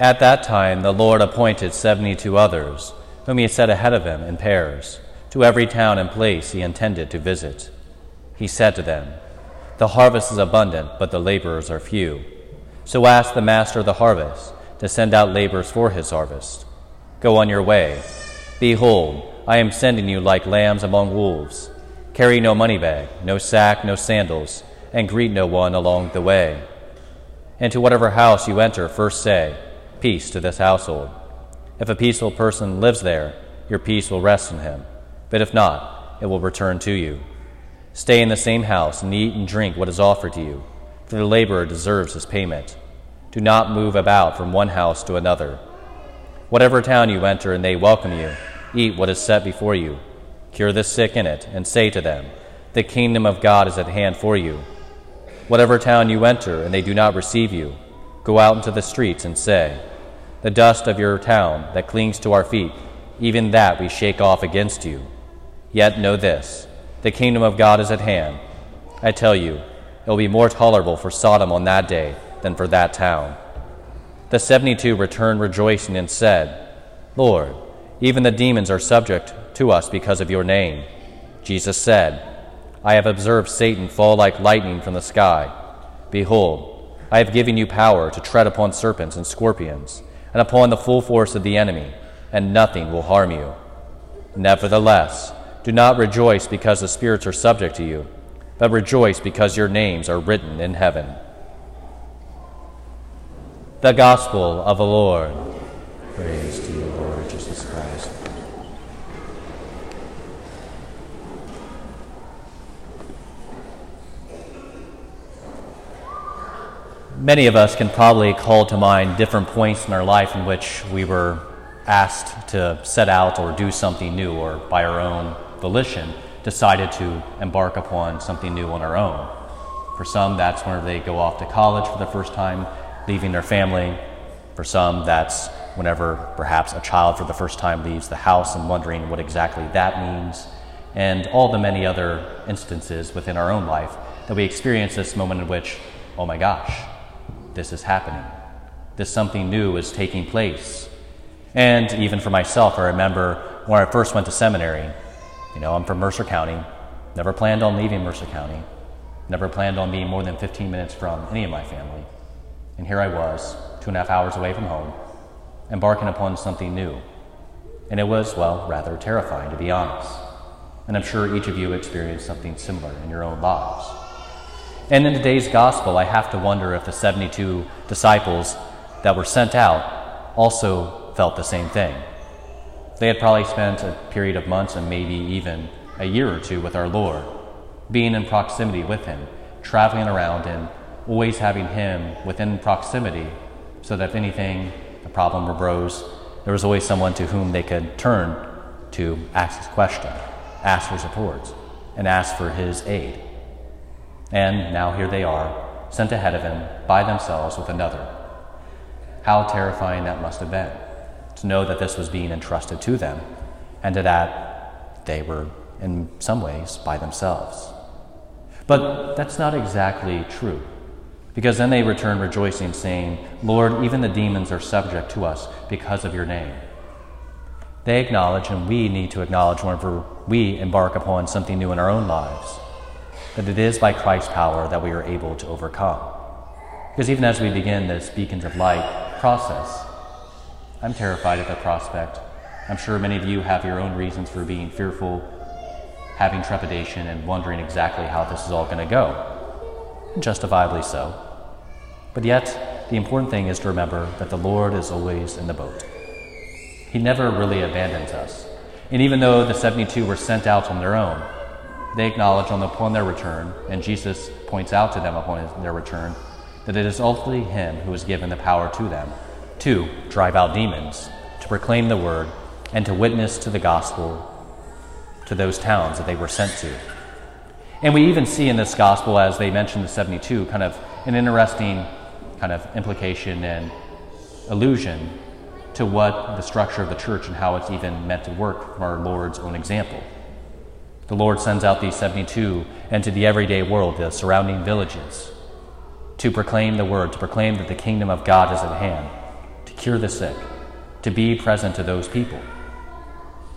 At that time, the Lord appointed seventy two others, whom he set ahead of him in pairs, to every town and place he intended to visit. He said to them, The harvest is abundant, but the laborers are few. So ask the master of the harvest to send out laborers for his harvest. Go on your way. Behold, I am sending you like lambs among wolves. Carry no money bag, no sack, no sandals, and greet no one along the way. And to whatever house you enter, first say, Peace to this household. If a peaceful person lives there, your peace will rest on him. But if not, it will return to you. Stay in the same house and eat and drink what is offered to you, for the laborer deserves his payment. Do not move about from one house to another. Whatever town you enter and they welcome you, eat what is set before you. Cure the sick in it, and say to them, The kingdom of God is at hand for you. Whatever town you enter and they do not receive you, go out into the streets and say, The dust of your town that clings to our feet, even that we shake off against you. Yet know this the kingdom of God is at hand. I tell you, it will be more tolerable for Sodom on that day than for that town. The seventy two returned rejoicing and said, Lord, even the demons are subject to us because of your name. Jesus said, I have observed Satan fall like lightning from the sky. Behold, I have given you power to tread upon serpents and scorpions, and upon the full force of the enemy, and nothing will harm you. Nevertheless, do not rejoice because the spirits are subject to you, but rejoice because your names are written in heaven. The Gospel of the Lord. Praise to you, Lord Jesus Christ. Many of us can probably call to mind different points in our life in which we were asked to set out or do something new, or by our own volition decided to embark upon something new on our own. For some, that's whenever they go off to college for the first time, leaving their family. For some, that's whenever perhaps a child for the first time leaves the house and wondering what exactly that means, and all the many other instances within our own life that we experience this moment in which, oh my gosh, this is happening. This something new is taking place. And even for myself, I remember when I first went to seminary, you know, I'm from Mercer County, never planned on leaving Mercer County, never planned on being more than 15 minutes from any of my family. And here I was, two and a half hours away from home, embarking upon something new. And it was, well, rather terrifying, to be honest. And I'm sure each of you experienced something similar in your own lives. And in today's gospel, I have to wonder if the 72 disciples that were sent out also felt the same thing. They had probably spent a period of months and maybe even a year or two with our Lord, being in proximity with Him, traveling around and always having Him within proximity so that if anything, a problem arose, there was always someone to whom they could turn to ask his question, ask for support, and ask for His aid. And now here they are, sent ahead of him by themselves with another. How terrifying that must have been to know that this was being entrusted to them, and to that they were, in some ways, by themselves. But that's not exactly true, because then they return rejoicing, saying, Lord, even the demons are subject to us because of your name. They acknowledge, and we need to acknowledge whenever we embark upon something new in our own lives that it is by Christ's power that we are able to overcome. Because even as we begin this Beacons of Light process, I'm terrified at the prospect. I'm sure many of you have your own reasons for being fearful, having trepidation, and wondering exactly how this is all going to go. Justifiably so. But yet, the important thing is to remember that the Lord is always in the boat. He never really abandons us. And even though the 72 were sent out on their own, they acknowledge on upon their return, and Jesus points out to them upon their return, that it is ultimately Him who has given the power to them to drive out demons, to proclaim the word, and to witness to the gospel to those towns that they were sent to. And we even see in this gospel, as they mention the 72, kind of an interesting kind of implication and allusion to what the structure of the church and how it's even meant to work from our Lord's own example. The Lord sends out these 72 into the everyday world, the surrounding villages, to proclaim the word, to proclaim that the kingdom of God is at hand, to cure the sick, to be present to those people.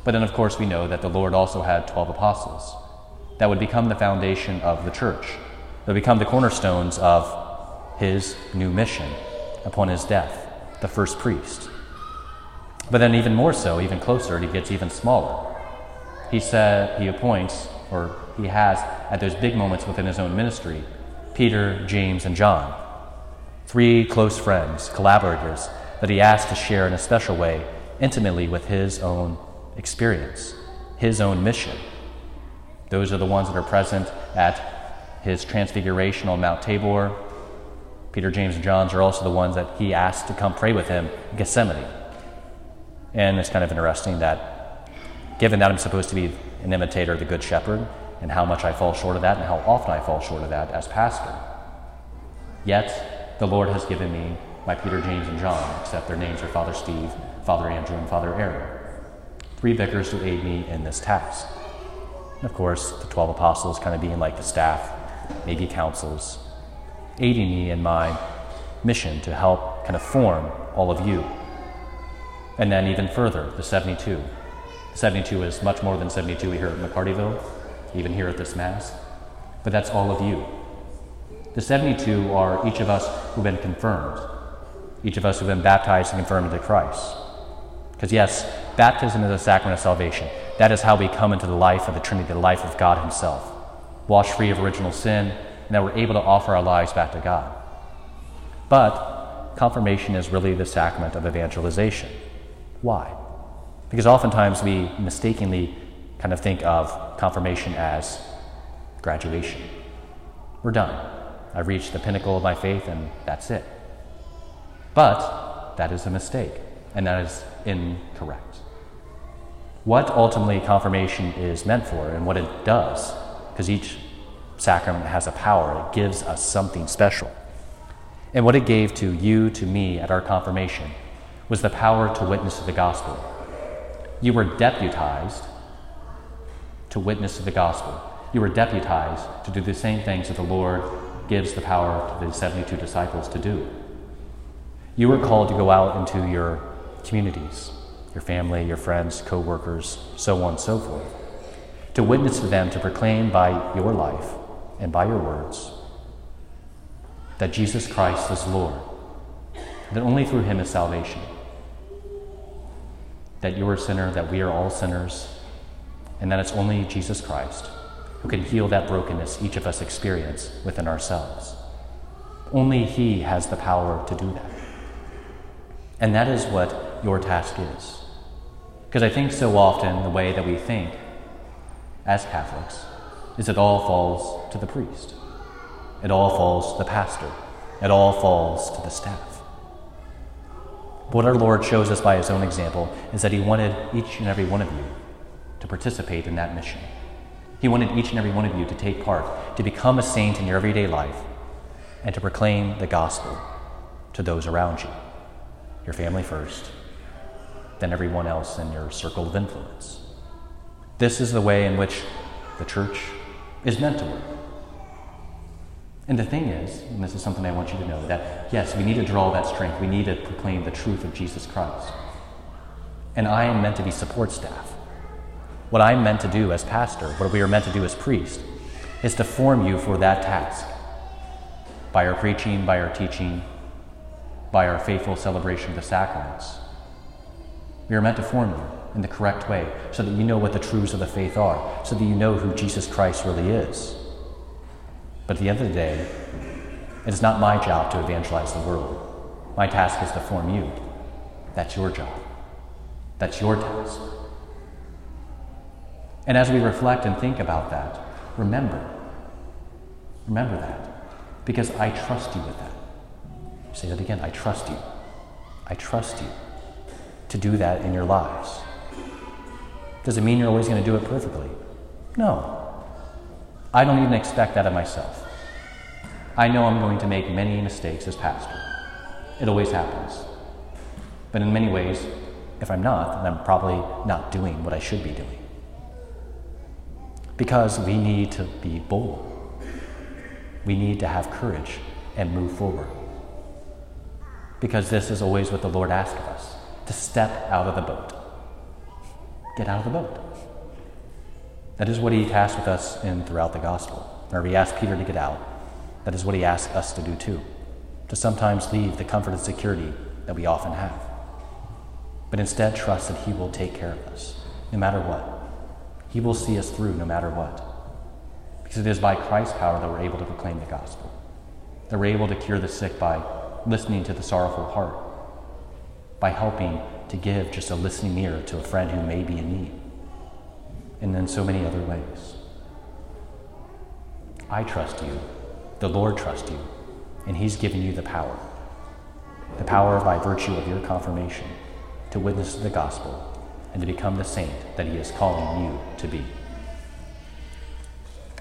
But then, of course, we know that the Lord also had 12 apostles that would become the foundation of the church, that would become the cornerstones of his new mission upon his death, the first priest. But then, even more so, even closer, it gets even smaller. He said he appoints, or he has, at those big moments within his own ministry, Peter, James, and John. Three close friends, collaborators that he asked to share in a special way intimately with his own experience, his own mission. Those are the ones that are present at his transfiguration on Mount Tabor. Peter, James, and John are also the ones that he asked to come pray with him in Gethsemane. And it's kind of interesting that, given that I'm supposed to be an imitator of the Good Shepherd, and how much I fall short of that, and how often I fall short of that as pastor, yet the Lord has given me my Peter, James, and John, except their names are Father Steve, Father Andrew, and Father Aaron. Three vicars to aid me in this task. And of course, the 12 apostles kind of being like the staff, maybe councils, aiding me in my mission to help kind of form all of you. And then even further, the 72. The 72 is much more than 72 we hear at McCartyville, even here at this Mass, but that's all of you. The 72 are each of us who've been confirmed, each of us who've been baptized and confirmed into Christ. Because, yes, baptism is a sacrament of salvation. That is how we come into the life of the Trinity, the life of God Himself, washed free of original sin, and that we're able to offer our lives back to God. But confirmation is really the sacrament of evangelization. Why? Because oftentimes we mistakenly kind of think of confirmation as graduation. We're done. I've reached the pinnacle of my faith, and that's it. But that is a mistake, and that is incorrect. What ultimately confirmation is meant for, and what it does, because each sacrament has a power, it gives us something special. And what it gave to you, to me, at our confirmation was the power to witness the gospel. You were deputized to witness the gospel. You were deputized to do the same things that the Lord gives the power to the 72 disciples to do. You were called to go out into your communities, your family, your friends, co workers, so on and so forth, to witness to them, to proclaim by your life and by your words that Jesus Christ is Lord, that only through him is salvation, that you're a sinner, that we are all sinners, and that it's only Jesus Christ who can heal that brokenness each of us experience within ourselves. Only He has the power to do that. And that is what your task is. Because I think so often the way that we think as Catholics is it all falls to the priest, it all falls to the pastor, it all falls to the staff. What our Lord shows us by His own example is that He wanted each and every one of you to participate in that mission. He wanted each and every one of you to take part, to become a saint in your everyday life, and to proclaim the gospel to those around you. Your family first, then everyone else in your circle of influence. This is the way in which the church is meant to work. And the thing is, and this is something I want you to know, that yes, we need to draw that strength. We need to proclaim the truth of Jesus Christ. And I am meant to be support staff. What I'm meant to do as pastor, what we are meant to do as priest, is to form you for that task by our preaching, by our teaching, by our faithful celebration of the sacraments. We are meant to form you in the correct way so that you know what the truths of the faith are, so that you know who Jesus Christ really is. But at the end of the day, it is not my job to evangelize the world. My task is to form you. That's your job. That's your task. And as we reflect and think about that, remember, remember that, because I trust you with that. Say that again I trust you. I trust you to do that in your lives. Does it mean you're always going to do it perfectly? No. I don't even expect that of myself. I know I'm going to make many mistakes as pastor. It always happens. But in many ways, if I'm not, then I'm probably not doing what I should be doing because we need to be bold. We need to have courage and move forward. because this is always what the Lord asks of us to step out of the boat. Get out of the boat. That is what he tasked with us in throughout the gospel. Whenever he asked Peter to get out, that is what he asks us to do too, to sometimes leave the comfort and security that we often have, but instead trust that he will take care of us, no matter what. He will see us through no matter what. Because it is by Christ's power that we're able to proclaim the gospel, that we're able to cure the sick by listening to the sorrowful heart, by helping to give just a listening ear to a friend who may be in need, and in so many other ways. I trust you, the Lord trusts you, and He's given you the power. The power by virtue of your confirmation to witness the gospel and to become the saint that He is calling you to be.